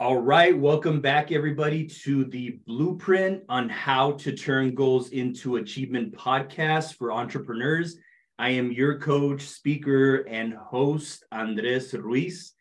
All right, welcome back, everybody, to the Blueprint on How to Turn Goals into Achievement podcast for entrepreneurs. I am your coach, speaker, and host, Andres Ruiz.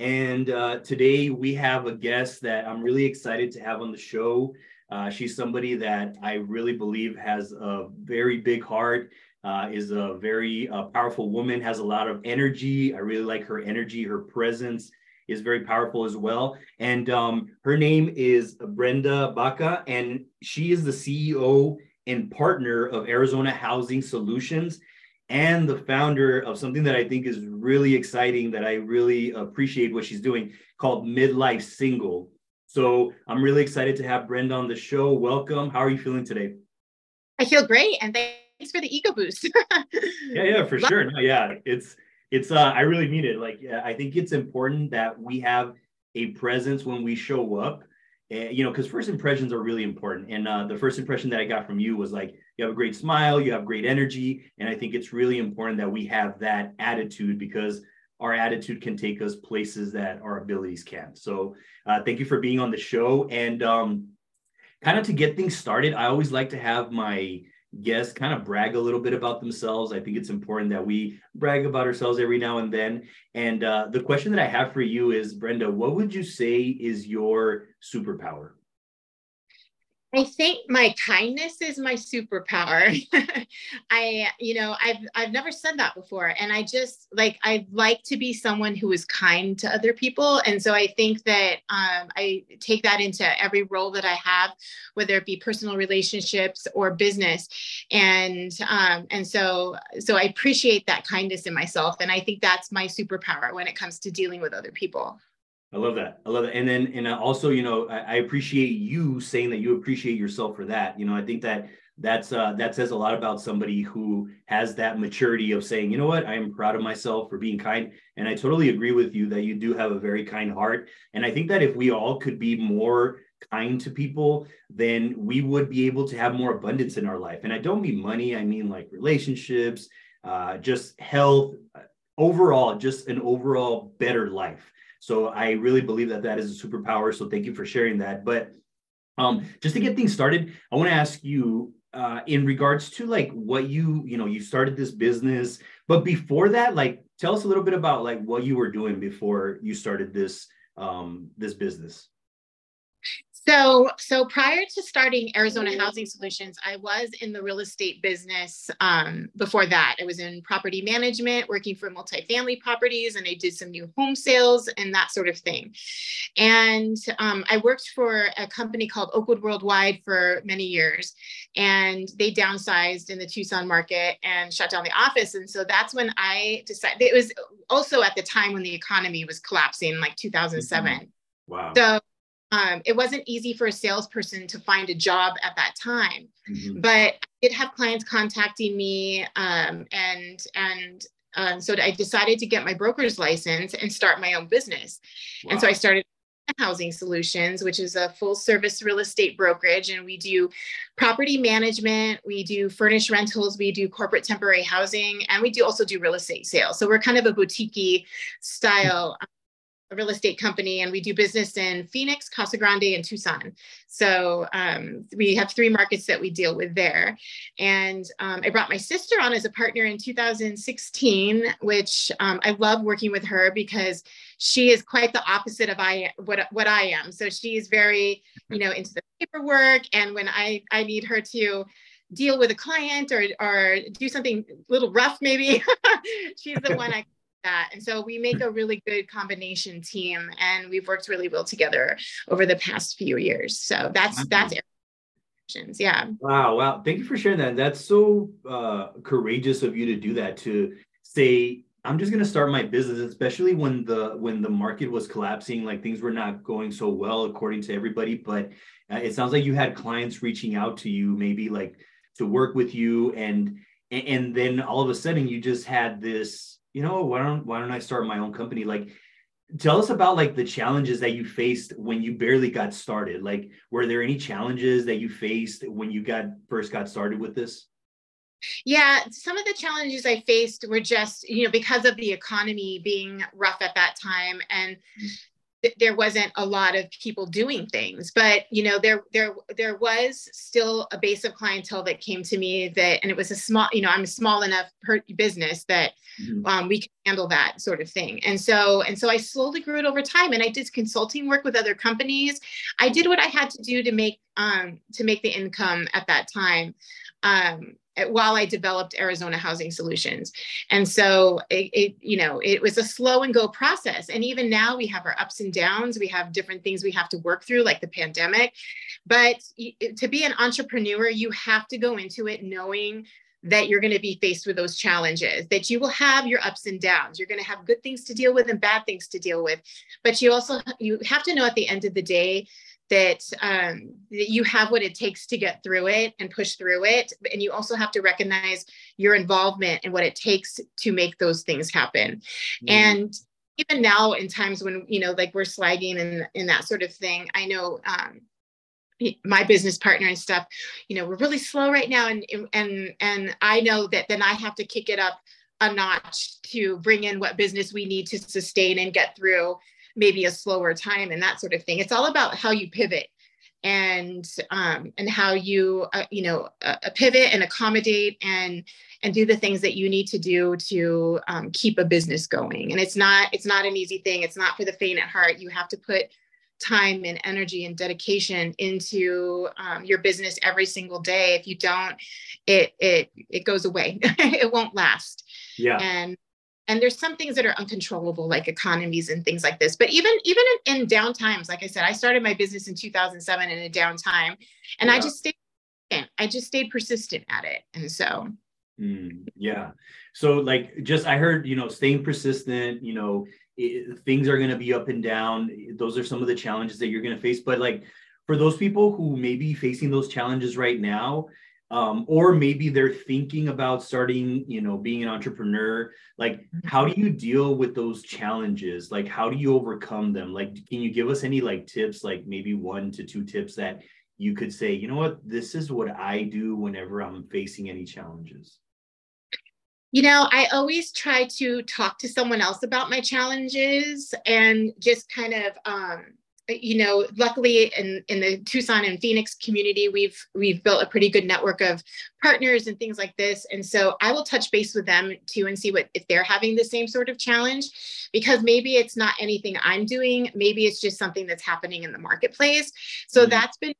And uh, today we have a guest that I'm really excited to have on the show. Uh, she's somebody that I really believe has a very big heart, uh, is a very uh, powerful woman, has a lot of energy. I really like her energy, her presence is very powerful as well. And um, her name is Brenda Baca, and she is the CEO and partner of Arizona Housing Solutions and the founder of something that I think is really exciting that I really appreciate what she's doing called Midlife Single. So I'm really excited to have Brenda on the show. Welcome. How are you feeling today? I feel great. And thanks for the ego boost. yeah, yeah, for sure. No, yeah, it's it's uh i really mean it. Like i think it's important that we have a presence when we show up. Uh, you know because first impressions are really important. And uh, the first impression that i got from you was like you have a great smile you have great energy. And i think it's really important that we have that attitude because our attitude can take us places that our abilities can so uh, thank you for being on the show. And um, kind of to get things started i always like to have my guests kind of brag a little bit about themselves. I think it's important that we brag about ourselves every now and then. And uh, the question that I have for you is, Brenda, what would you say is your superpower? I think my kindness is my superpower. I, you know, I've I've never said that before, and I just like I like to be someone who is kind to other people, and so I think that um, I take that into every role that I have, whether it be personal relationships or business, and um, and so so I appreciate that kindness in myself, and I think that's my superpower when it comes to dealing with other people. I love that. I love that. And then, and also, you know, I, I, appreciate you saying that you appreciate yourself for that. You know, I think that that's uh, that says a lot about somebody who has that maturity of saying, you know what, I am proud of myself for being kind. And I totally agree with you that you do have a very kind heart. And I think that if we all could be more kind to people, then we would be able to have more abundance in our life. And I don't mean money, I mean like relationships, uh, just health, uh, overall, just an overall better life. So I really believe that that is a superpower. So thank you for sharing that. But um, just to get things started, I want to ask you uh, in regards to like what you, you know, you started this business, but before that, like tell us a little bit about like what you were doing before you started this um, this business. So, so prior to starting Arizona Housing Solutions, I was in the real estate business. Um, before that, I was in property management, working for multifamily properties, and I did some new home sales and that sort of thing. And um, I worked for a company called Oakwood Worldwide for many years, and they downsized in the Tucson market and shut down the office. And so that's when I decided. It was also at the time when the economy was collapsing, like 2007. Mm-hmm. Wow. So um, it wasn't easy for a salesperson to find a job at that time mm-hmm. but i did have clients contacting me um, and and um, so i decided to get my broker's license and start my own business wow. and so i started housing solutions which is a full service real estate brokerage and we do property management we do furnished rentals we do corporate temporary housing and we do also do real estate sales so we're kind of a boutique style a real estate company and we do business in Phoenix, Casa Grande, and Tucson. So um, we have three markets that we deal with there. And um, I brought my sister on as a partner in 2016, which um, I love working with her because she is quite the opposite of I what what I am. So she's very, you know, into the paperwork. And when I I need her to deal with a client or or do something a little rough, maybe she's the one I that. And so we make a really good combination team and we've worked really well together over the past few years. So that's that's yeah. Wow, wow. Thank you for sharing that. That's so uh, courageous of you to do that to say I'm just going to start my business especially when the when the market was collapsing like things were not going so well according to everybody but uh, it sounds like you had clients reaching out to you maybe like to work with you and and then all of a sudden you just had this you know, why don't why don't I start my own company? Like tell us about like the challenges that you faced when you barely got started. Like were there any challenges that you faced when you got first got started with this? Yeah, some of the challenges I faced were just, you know, because of the economy being rough at that time and mm. There wasn't a lot of people doing things but you know there there there was still a base of clientele that came to me that and it was a small you know i'm a small enough per business that mm-hmm. um, we can handle that sort of thing. And so and so i slowly grew it over time and i did consulting work with other companies. I did what i had to do to make um, to make the income at that time. Um, while I developed Arizona Housing Solutions. And so it, it, you know, it was a slow and go process. And even now we have our ups and downs. We have different things we have to work through, like the pandemic. But to be an entrepreneur, you have to go into it knowing that you're going to be faced with those challenges that you will have your ups and downs you're going to have good things to deal with and bad things to deal with but you also you have to know at the end of the day that um, that you have what it takes to get through it and push through it and you also have to recognize your involvement and what it takes to make those things happen mm. and even now in times when you know like we're slagging and, and that sort of thing i know um, my business partner and stuff you know we're really slow right now and and and i know that then i have to kick it up a notch to bring in what business we need to sustain and get through maybe a slower time and that sort of thing. It's all about how you pivot and um, and how you uh, you know uh, pivot and accommodate and and do the things that you need to do to um, keep a business going. And it's not it's not an easy thing. It's not for the faint at heart. You have to put time and energy and dedication into um, your business every single day. If you don't, it it it goes away. it won't last. Yeah. And and there's some things that are uncontrollable like economies and things like this. But even even in, in down times like i said i started my business in 2007 in a downtime and yeah. i just stayed i just stayed persistent at it. And so. Mm, yeah. So like just i heard you know staying persistent you know it, things are going to be up and down. Those are some of the challenges that you're going to face. But like for those people who may be facing those challenges right now um, or maybe they're thinking about starting you know being an entrepreneur. Like mm-hmm. how do you deal with those challenges? Like how do you overcome them? Like can you give us any like tips like maybe one to two tips that you could say you know what? This is what i do whenever i'm facing any challenges. You know i always try to talk to someone else about my challenges and just kind of um, you know, luckily in, in the Tucson and Phoenix community, we've we've built a pretty good network of partners and things like this. And so I will touch base with them too and see what if they're having the same sort of challenge, because maybe it's not anything I'm doing, maybe it's just something that's happening in the marketplace. So mm-hmm. that's been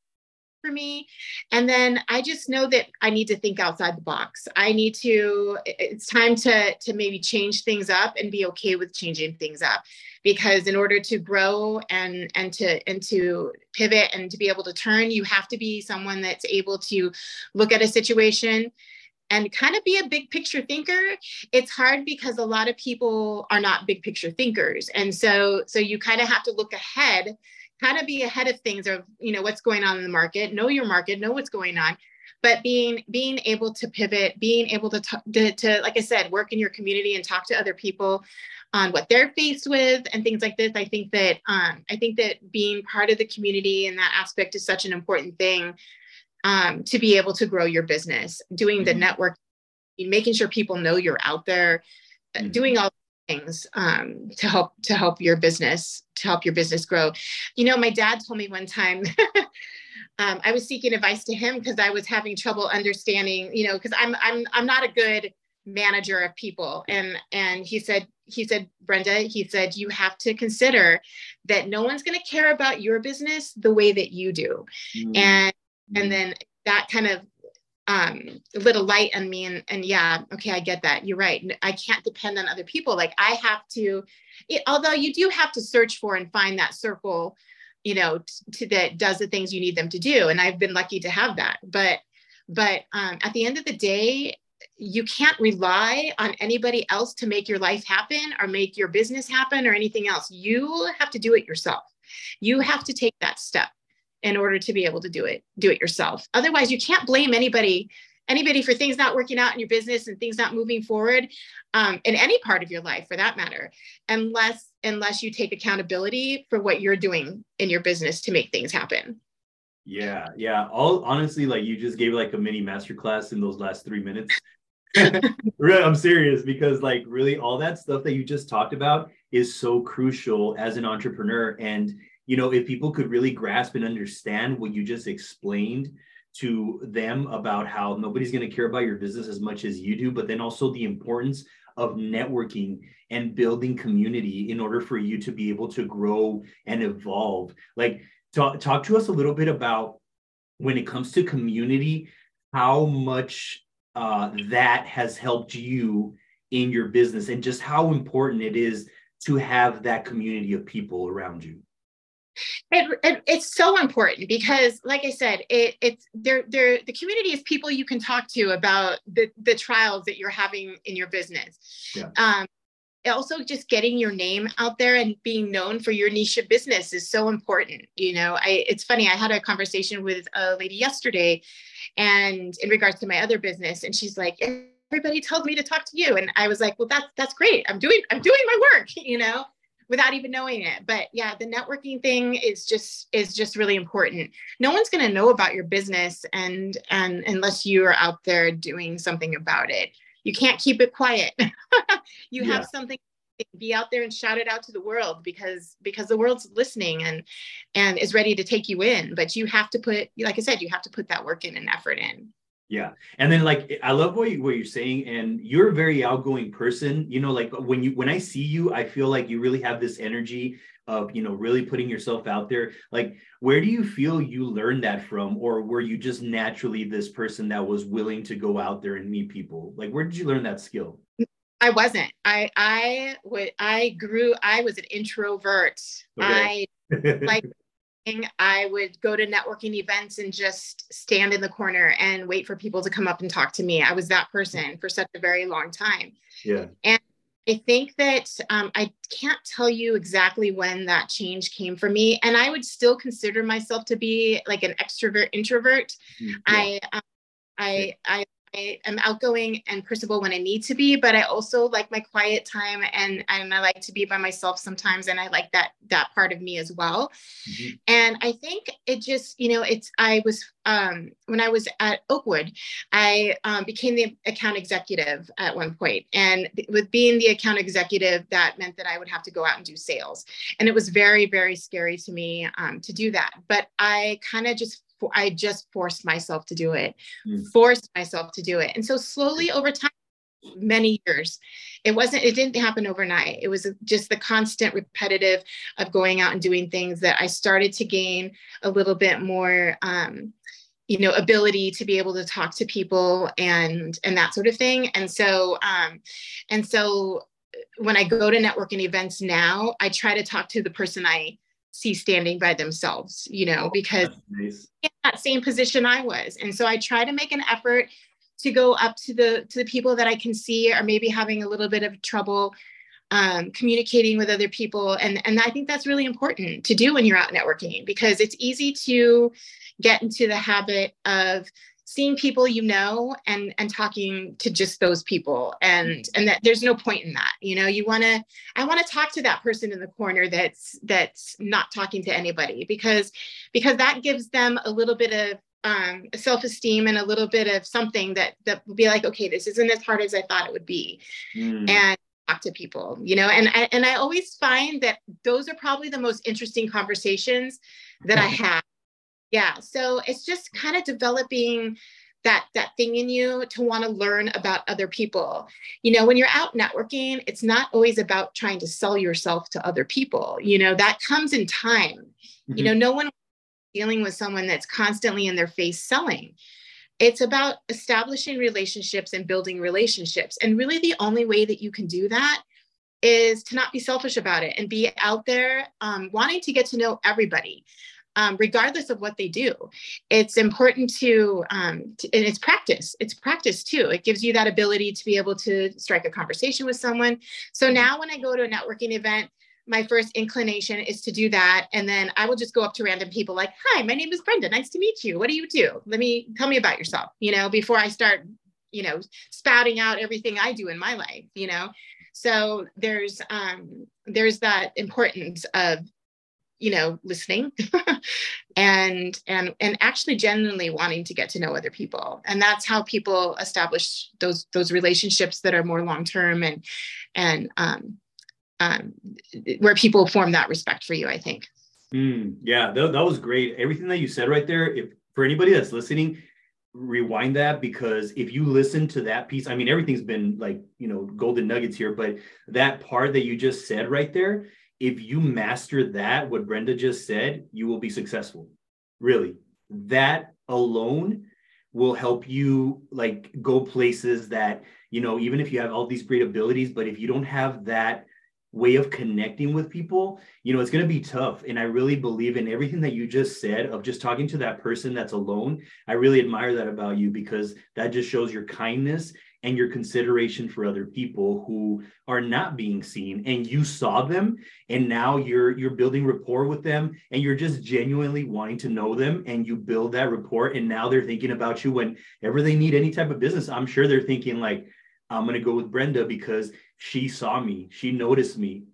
for me. And then I just know that I need to think outside the box. I need to, it's time to, to maybe change things up and be okay with changing things up. Because in order to grow and and to and to pivot and to be able to turn, you have to be someone that's able to look at a situation and kind of be a big picture thinker it's hard because a lot of people are not big picture thinkers and so so you kind of have to look ahead kind of be ahead of things of you know what's going on in the market know your market know what's going on but being being able to pivot being able to, t- to, to like i said work in your community and talk to other people on what they're faced with and things like this i think that um, i think that being part of the community and that aspect is such an important thing um, to be able to grow your business doing the mm-hmm. network making sure people know you're out there mm-hmm. doing all things um, to help to help your business to help your business grow you know my dad told me one time um, i was seeking advice to him because i was having trouble understanding you know because i'm i'm i'm not a good manager of people and and he said he said brenda he said you have to consider that no one's going to care about your business the way that you do mm-hmm. and and mm. then that kind of um, lit a light on me and, and yeah okay i get that. You're right. I can't depend on other people. Like i have to it, although you do have to search for and find that circle you know to, that does the things you need them to do. And i've been lucky to have that. But but um, at the end of the day you can't rely on anybody else to make your life happen or make your business happen or anything else. You have to do it yourself. You have to take that step in order to be able to do it do it yourself. Otherwise you can't blame anybody anybody for things not working out in your business and things not moving forward um, in any part of your life for that matter unless unless you take accountability for what you're doing in your business to make things happen. Yeah yeah. All honestly like you just gave like a mini masterclass in those last three minutes. Really, I'm serious because like really all that stuff that you just talked about is so crucial as an entrepreneur. And you know, if people could really grasp and understand what you just explained to them about how nobody's going to care about your business as much as you do, but then also the importance of networking and building community in order for you to be able to grow and evolve. Like, talk, talk to us a little bit about when it comes to community, how much uh, that has helped you in your business and just how important it is to have that community of people around you. It, it, it's so important because like i said it, it's there there the community is people you can talk to about the the trials that you're having in your business. Yeah. um, also just getting your name out there and being known for your niche of business is so important you know? I it's funny i had a conversation with a lady yesterday and in regards to my other business and she's like everybody told me to talk to you. And i was like well that's that's great. I'm doing i'm doing my work you know without even knowing it. But yeah the networking thing is just is just really important. No one's going to know about your business and and unless you are out there doing something about it. You can't keep it quiet. You yeah. have something be out there and shout it out to the world because because the world's listening and and is ready to take you in. But you have to put like i said you have to put that work in and effort in yeah. And then like I love what you what you're saying and you're a very outgoing person. You know, like when you when I see you, I feel like you really have this energy of, you know, really putting yourself out there. Like where do you feel you learned that from or were you just naturally this person that was willing to go out there and meet people? Like where did you learn that skill? I wasn't. I I would I grew I was an introvert. Okay. I like I would go to networking events and just stand in the corner and wait for people to come up and talk to me. I was that person for such a very long time. Yeah. And I think that um, I can't tell you exactly when that change came for me. And I would still consider myself to be like an extrovert introvert. Mm, yeah. I, um, I, I I am outgoing and personable when I need to be, but I also like my quiet time and and I like to be by myself sometimes and I like that that part of me as well. Mm-hmm. And I think it just, you know, it's I was um when I was at Oakwood, I um, became the account executive at one point. And with being the account executive, that meant that I would have to go out and do sales. And it was very, very scary to me um, to do that. But I kind of just I just forced myself to do it, mm. forced myself to do it. And so slowly over time, many years it wasn't it didn't happen overnight it was just the constant repetitive of going out and doing things that i started to gain a little bit more um, you know ability to be able to talk to people and and that sort of thing and so um and so when i go to networking events now i try to talk to the person i see standing by themselves, you know, oh, because nice. in that same position I was. And so I try to make an effort to go up to the to the people that I can see are maybe having a little bit of trouble um, communicating with other people. And, and I think that's really important to do when you're out networking because it's easy to get into the habit of seeing people you know and and talking to just those people and mm-hmm. and that there's no point in that you know you want to i want to talk to that person in the corner that's that's not talking to anybody because because that gives them a little bit of um, self-esteem and a little bit of something that that will be like okay this isn't as hard as i thought it would be mm. and talk to people you know and I, and i always find that those are probably the most interesting conversations that i have yeah so it's just kind of developing that that thing in you to want to learn about other people. You know when you're out networking it's not always about trying to sell yourself to other people you know that comes in time. Mm-hmm. you know no one dealing with someone that's constantly in their face selling. It's about establishing relationships and building relationships and really the only way that you can do that is to not be selfish about it and be out there um, wanting to get to know everybody um, regardless of what they do. It's important to, um, to, and it's practice. It's practice too. It gives you that ability to be able to strike a conversation with someone. So mm-hmm. now when I go to a networking event, my first inclination is to do that. And then I will just go up to random people like, hi, my name is Brenda. Nice to meet you. What do you do? Let me tell me about yourself, you know, before I start, you know, spouting out everything I do in my life, you know. So there's um there's that importance of you know listening and and and actually genuinely wanting to get to know other people. And that's how people establish those those relationships that are more long term and and um, um, where people form that respect for you i think. Mm, yeah that, that was great. Everything that you said right there if for anybody that's listening rewind that because if you listen to that piece i mean everything's been like you know golden nuggets here but that part that you just said right there if you master that, what Brenda just said, you will be successful. Really. That alone will help you like go places that, you know, even if you have all these great abilities, but if you don't have that way of connecting with people, you know, it's going to be tough. And I really believe in everything that you just said of just talking to that person that's alone. I really admire that about you because that just shows your kindness and your consideration for other people who are not being seen and you saw them and now you're you're building rapport with them and you're just genuinely wanting to know them and you build that rapport and now they're thinking about you whenever they need any type of business. I'm sure they're thinking like i'm going to go with brenda because she saw me she noticed me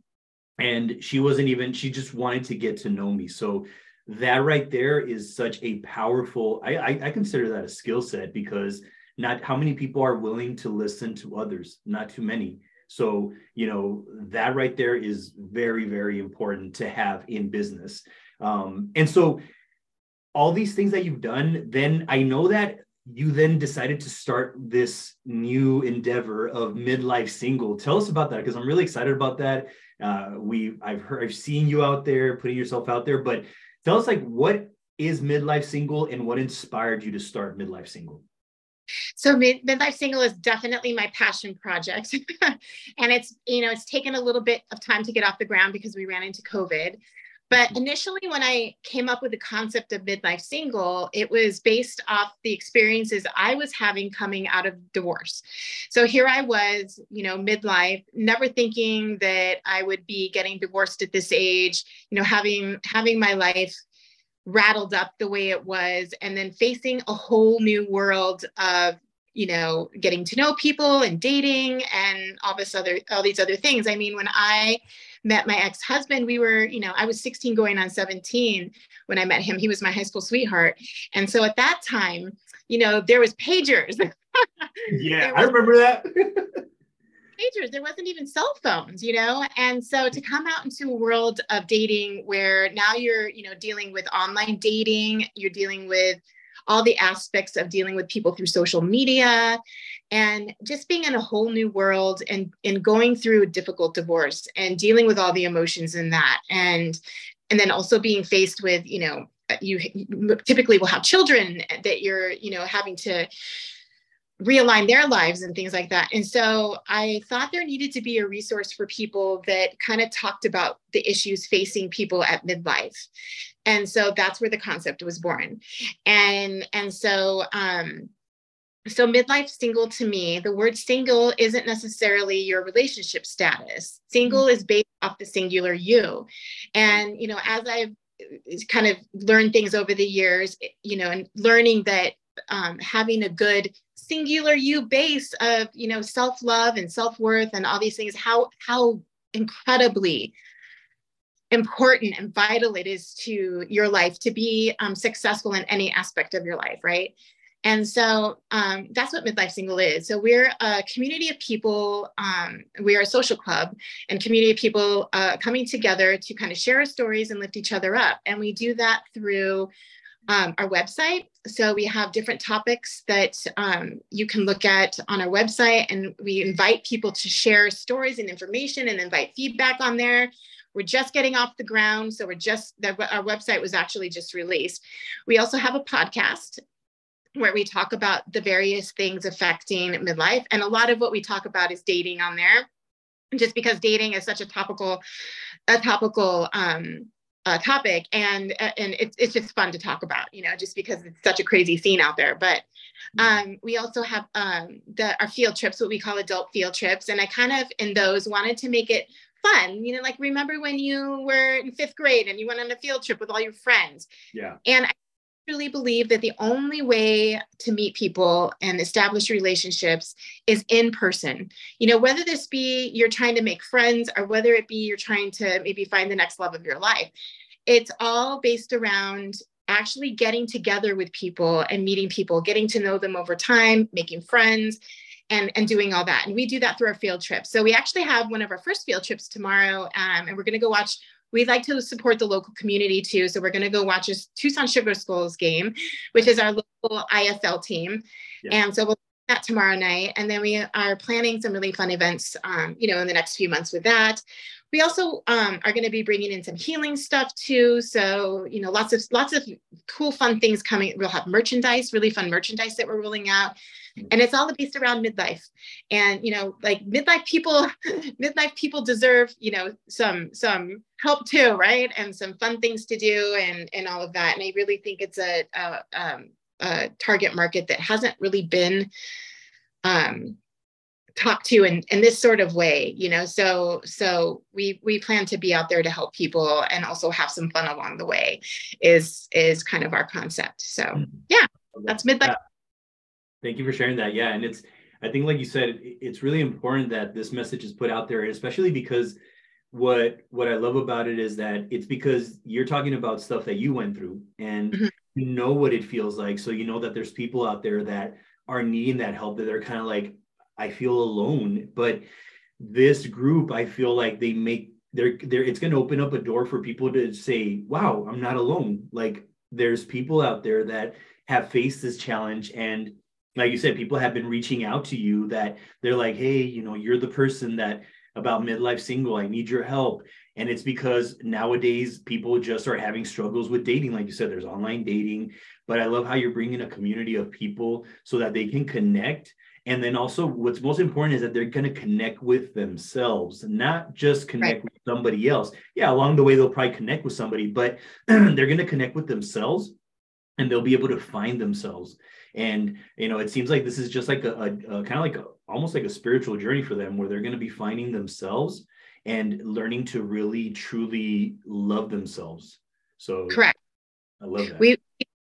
and she wasn't even she just wanted to get to know me. So that right there is such a powerful i i, I consider that a skill set because not how many people are willing to listen to others? Not too many. So you know that right there is very very important to have in business. Um, and so all these things that you've done then i know that you then decided to start this new endeavor of midlife single. Tell us about that because i'm really excited about that. Uh, we i've heard i've seen you out there putting yourself out there but tell us like what is midlife single and what inspired you to start midlife single so Mid- midlife single is definitely my passion project. And it's you know it's taken a little bit of time to get off the ground because we ran into covid. But mm-hmm. initially when i came up with the concept of midlife single it was based off the experiences i was having coming out of divorce. So here i was you know midlife never thinking that i would be getting divorced at this age you know having having my life rattled up the way it was and then facing a whole new world of you know getting to know people and dating and all this other all these other things. I mean when i met my ex-husband we were you know i was 16 going on 17 when i met him. He was my high school sweetheart. And so at that time you know there was pagers. Yeah was, i remember that pagers. There wasn't even cell phones, you know? And so to mm-hmm. come out into a world of dating where now you're, you know, dealing with online dating, you're dealing with all the aspects of dealing with people through social media and just being in a whole new world and, and going through a difficult divorce and dealing with all the emotions in that. And, and then also being faced with, you know, you typically will have children that you're, you know, having to realign their lives and things like that. And so I thought there needed to be a resource for people that kind of talked about the issues facing people at midlife. And so that's where the concept was born. And and so um so midlife single to me, the word single isn't necessarily your relationship status. Single mm-hmm. is based off the singular you. And you know, as I've uh, kind of learned things over the years, you know, and learning that um, having a good singular you base of you know self-love and self-worth and all these things how how incredibly important and vital it is to your life to be um, successful in any aspect of your life right? And so um, that's what midlife single is. So we're a community of people um, we're a social club and community of people uh, coming together to kind of share our stories and lift each other up. And we do that through um, our website. So we have different topics that um, you can look at on our website, and we invite people to share stories and information and invite feedback on there. We're just getting off the ground, so we're just our website was actually just released. We also have a podcast where we talk about the various things affecting midlife, and a lot of what we talk about is dating on there. Just because dating is such a topical, a topical um, uh, topic and uh, and it's, it's just fun to talk about you know just because it's such a crazy scene out there. But mm-hmm. um, we also have um, the our field trips what we call adult field trips and i kind of in those wanted to make it fun. You know like remember when you were in fifth grade and you went on a field trip with all your friends? Yeah. And i truly believe that the only way to meet people and establish relationships is in person. You know, whether this be you're trying to make friends or whether it be you're trying to maybe find the next love of your life. it's all based around actually getting together with people and meeting people, getting to know them over time, making friends, and, and doing all that. And we do that through our field trips. So we actually have one of our first field trips tomorrow, um, and we're going to go watch. We'd like to support the local community too. So we're going to go watch a Tucson Sugar Skulls game, which is our local IFL team. Yeah. And so we'll do that tomorrow night. And then we are planning some really fun events, um, you know, in the next few months with that. We also um, are going to be bringing in some healing stuff too. So, you know, lots of lots of cool, fun things coming. We'll have merchandise, really fun merchandise that we're rolling out, and it's all based around midlife. And you know, like midlife people, midlife people deserve, you know, some some help too, right? And some fun things to do, and and all of that. And I really think it's a, a um, uh, target market that hasn't really been um, talked to in, in this sort of way you know so so we we plan to be out there to help people and also have some fun along the way is is kind of our concept so mm-hmm. yeah that's midlife. Thank you for sharing that yeah and it's i think like you said it's really important that this message is put out there especially because what what i love about it is that it's because you're talking about stuff that you went through and mm-hmm you know what it feels like. So you know that there's people out there that are needing that help that they're kind of like, I feel alone. But this group, I feel like they make they're they're it's gonna open up a door for people to say, wow, I'm not alone. Like there's people out there that have faced this challenge and like you said, people have been reaching out to you that they're like, hey, you know, you're the person that about midlife single, I need your help. And it's because nowadays people just are having struggles with dating. Like you said, there's online dating. But I love how you're bringing a community of people so that they can connect. And then also, what's most important is that they're going to connect with themselves, not just connect right. with somebody else. Yeah, along the way, they'll probably connect with somebody, but they're going to connect with themselves and they'll be able to find themselves. And, you know, it seems like this is just like a, a, a kind of like a, almost like a spiritual journey for them where they're going to be finding themselves and learning to really truly love themselves. So correct. I love that. We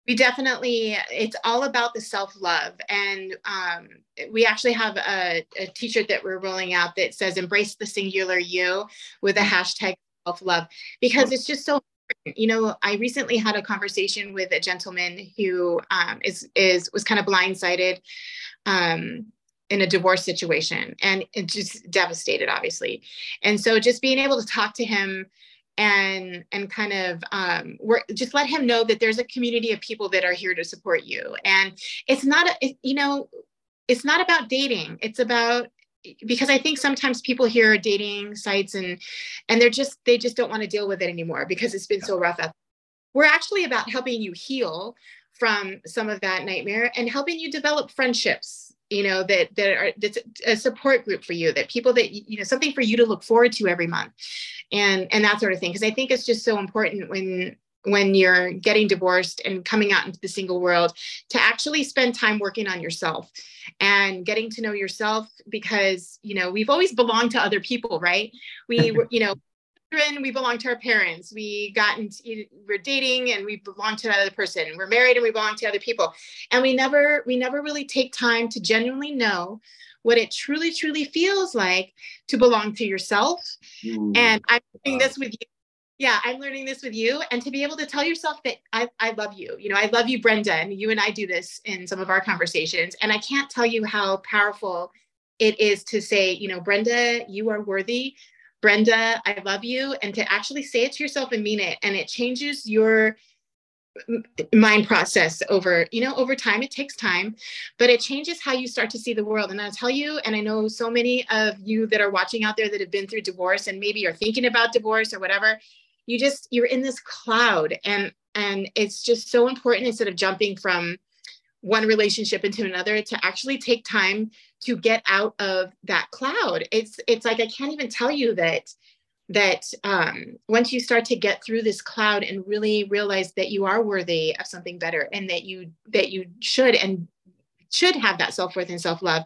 we definitely it's all about the self-love and um, we actually have a, a t-shirt that we're rolling out that says embrace the singular you with a mm-hmm. hashtag self-love because it's just so you know i recently had a conversation with a gentleman who um, is is was kind of blindsided um, in a divorce situation and it just devastated obviously. And so just being able to talk to him and and kind of um, work just let him know that there's a community of people that are here to support you. And it's not a, it, you know it's not about dating. It's about because i think sometimes people hear dating sites and and they're just they just don't want to deal with it anymore because it's been so rough we're actually about helping you heal from some of that nightmare and helping you develop friendships you know that that are that's a support group for you that people that you know something for you to look forward to every month and and that sort of thing. Because i think it's just so important when when you're getting divorced and coming out into the single world to actually spend time working on yourself and getting to know yourself because you know we've always belonged to other people right we were you know children, we belong to our parents. We got into, we're dating and we belong to another person. We're married and we belong to other people. And we never, we never really take time to genuinely know what it truly, truly feels like to belong to yourself. Ooh, and I'm doing wow. this with you. Yeah, I'm learning this with you. And to be able to tell yourself that I, I love you. You know, I love you, Brenda. And you and I do this in some of our conversations. And I can't tell you how powerful it is to say, you know, Brenda, you are worthy Brenda, I love you, and to actually say it to yourself and mean it. And it changes your mind process over you know over time it takes time but it changes how you start to see the world and i'll tell you and i know so many of you that are watching out there that have been through divorce and maybe are thinking about divorce or whatever you just you're in this cloud and and it's just so important instead of jumping from one relationship into another to actually take time to get out of that cloud. It's it's like i can't even tell you that that um, once you start to get through this cloud and really realize that you are worthy of something better and that you that you should and should have that self-worth and self-love.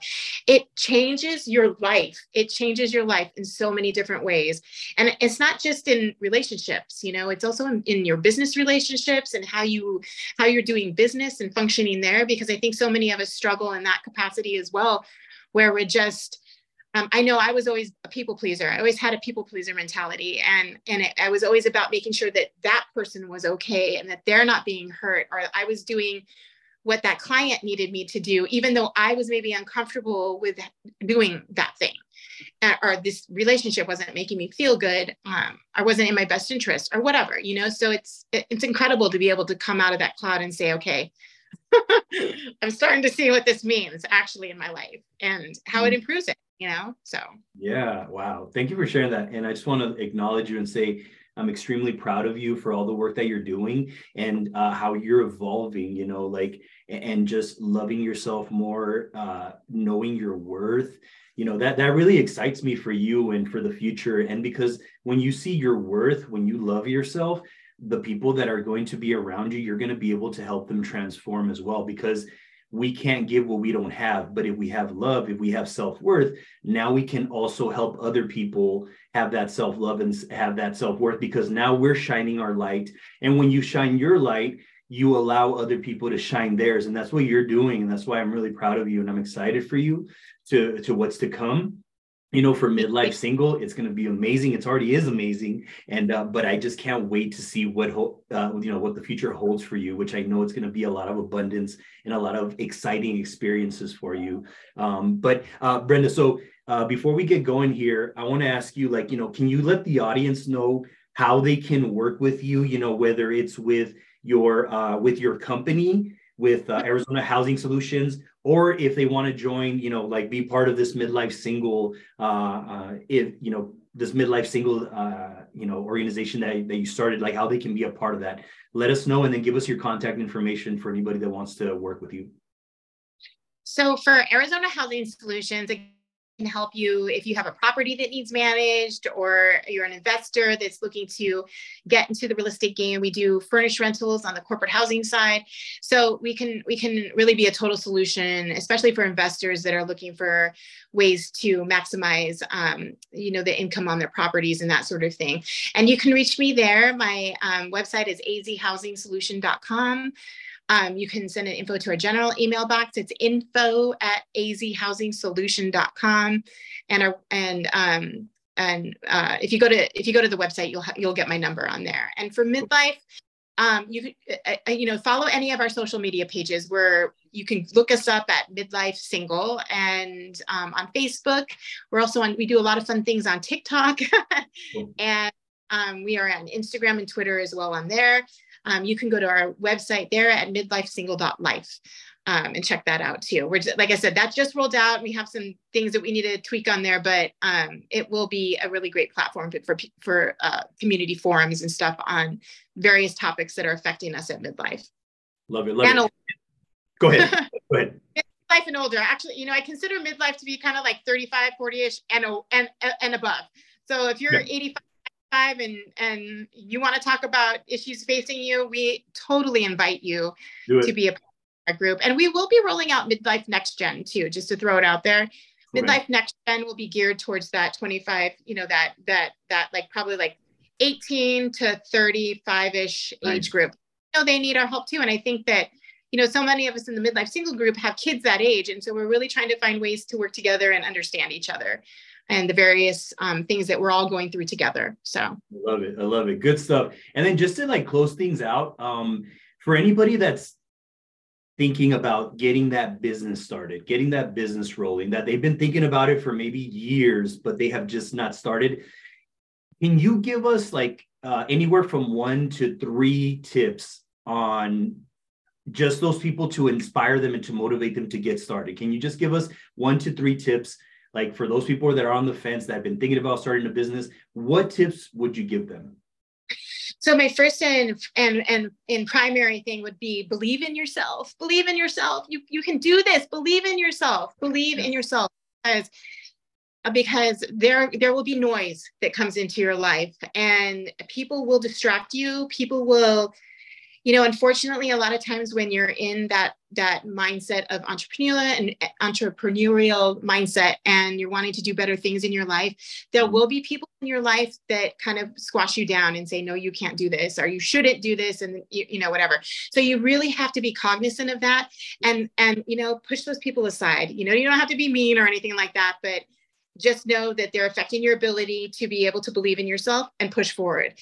It changes your life. It changes your life in so many different ways. And it's not just in relationships you know it's also in, in, your business relationships and how you how you're doing business and functioning there because i think so many of us struggle in that capacity as well where we're just um, I know I was always a people pleaser. I always had a people pleaser mentality, and and it, I was always about making sure that that person was okay and that they're not being hurt, or I was doing what that client needed me to do, even though I was maybe uncomfortable with doing that thing, uh, or this relationship wasn't making me feel good, um, or wasn't in my best interest, or whatever, you know. So it's it's incredible to be able to come out of that cloud and say, okay, I'm starting to see what this means actually in my life and how it mm. improves it, you know? So, yeah, wow. Thank you for sharing that. And I just want to acknowledge you and say, I'm extremely proud of you for all the work that you're doing and uh, how you're evolving, you know, like, and just loving yourself more, uh, knowing your worth. You know, that, that really excites me for you and for the future. And because when you see your worth, when you love yourself, the people that are going to be around you, you're going to be able to help them transform as well because we can't give what we don't have. But if we have love, if we have self worth, now we can also help other people have that self love and have that self worth because now we're shining our light. And when you shine your light, you allow other people to shine theirs and that's what you're doing and that's why i'm really proud of you and i'm excited for you to to what's to come you know for midlife single it's going to be amazing. It's already is amazing. And uh, but i just can't wait to see what ho- uh, you know what the future holds for you which i know it's going to be a lot of abundance and a lot of exciting experiences for you. Um, but uh, brenda so uh, before we get going here i want to ask you like you know can you let the audience know how they can work with you? You know whether it's with your uh, with your company with uh, Arizona Housing Solutions, or if they want to join, you know, like be part of this midlife single, uh, uh, if you know this midlife single, uh, you know, organization that, that you started, like how they can be a part of that. Let us know, and then give us your contact information for anybody that wants to work with you. So for Arizona Housing Solutions, can help you if you have a property that needs managed or you're an investor that's looking to get into the real estate game we do furnished rentals on the corporate housing side. So we can we can really be a total solution especially for investors that are looking for ways to maximize um, you know the income on their properties and that sort of thing. And you can reach me there. My um, website is azhousingsolution.com um, you can send an info to our general email box. It's info at azhousingsolution.com. And, our, and, um, and uh, if you go to if you go to the website, you'll you'll get my number on there. And for midlife, um, you uh, uh, you know follow any of our social media pages where you can look us up at midlife single and um, on facebook we're also on we do a lot of fun things on tiktok and um, we are on instagram and twitter as well on there um, you can go to our website there at midlifesingle.life um, and check that out too. We're just, like I said, that just rolled out. We have some things that we need to tweak on there, but um, it will be a really great platform for for uh, community forums and stuff on various topics that are affecting us at midlife. Love it. Love and it. Go ahead. Go ahead. Life and older. Actually, you know, I consider midlife to be kind of like 35, 40-ish and and and above. So if you're yeah. 85 five and and you want to talk about issues facing you, we totally invite you to be a part of our group. And we will be rolling out Midlife Next Gen too, just to throw it out there. Midlife Next Gen will be geared towards that 25, you know, that that that like probably like 18 to 35-ish right. age group. You know, they need our help too. And I think that you know, so many of us in the midlife single group have kids that age. And so we're really trying to find ways to work together and understand each other and the various um, things that we're all going through together. So I love it. I love it. Good stuff. And then just to like close things out, um, for anybody that's thinking about getting that business started, getting that business rolling, that they've been thinking about it for maybe years, but they have just not started. Can you give us like uh, anywhere from one to three tips on just those people to inspire them and to motivate them to get started? Can you just give us one to three tips like for those people that are on the fence that have been thinking about starting a business what tips would you give them? So my first and and and in primary thing would be believe in yourself. Believe in yourself. You you can do this. Believe in yourself. Believe in yourself. Because because there there will be noise that comes into your life and people will distract you. People will you know unfortunately a lot of times when you're in that that mindset of entrepreneurial and entrepreneurial mindset and you're wanting to do better things in your life there mm-hmm. will be people in your life that kind of squash you down and say no you can't do this or you shouldn't do this and you, you know whatever so you really have to be cognizant of that and and you know push those people aside you know you don't have to be mean or anything like that but just know that they're affecting your ability to be able to believe in yourself and push forward.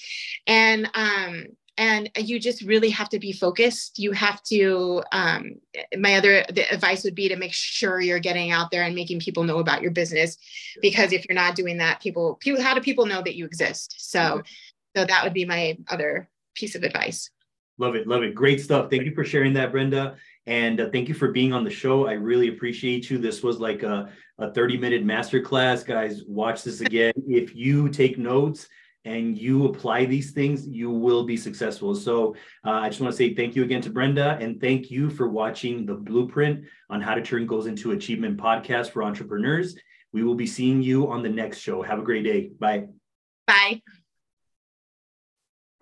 And um, and you just really have to be focused. You have to um, my other the advice would be to make sure you're getting out there and making people know about your business. Because if you're not doing that people people how do people know that you exist? So so that would be my other piece of advice. Love it love it. Great stuff. Thank you for sharing that brenda. And uh, thank you for being on the show. I really appreciate you. This was like a, a 30 minute masterclass. Guys watch this again. If you take notes and you apply these things, you will be successful. So uh, I just want to say thank you again to Brenda and thank you for watching the blueprint on how to turn goals into achievement podcast for entrepreneurs. We will be seeing you on the next show. Have a great day. Bye. Bye.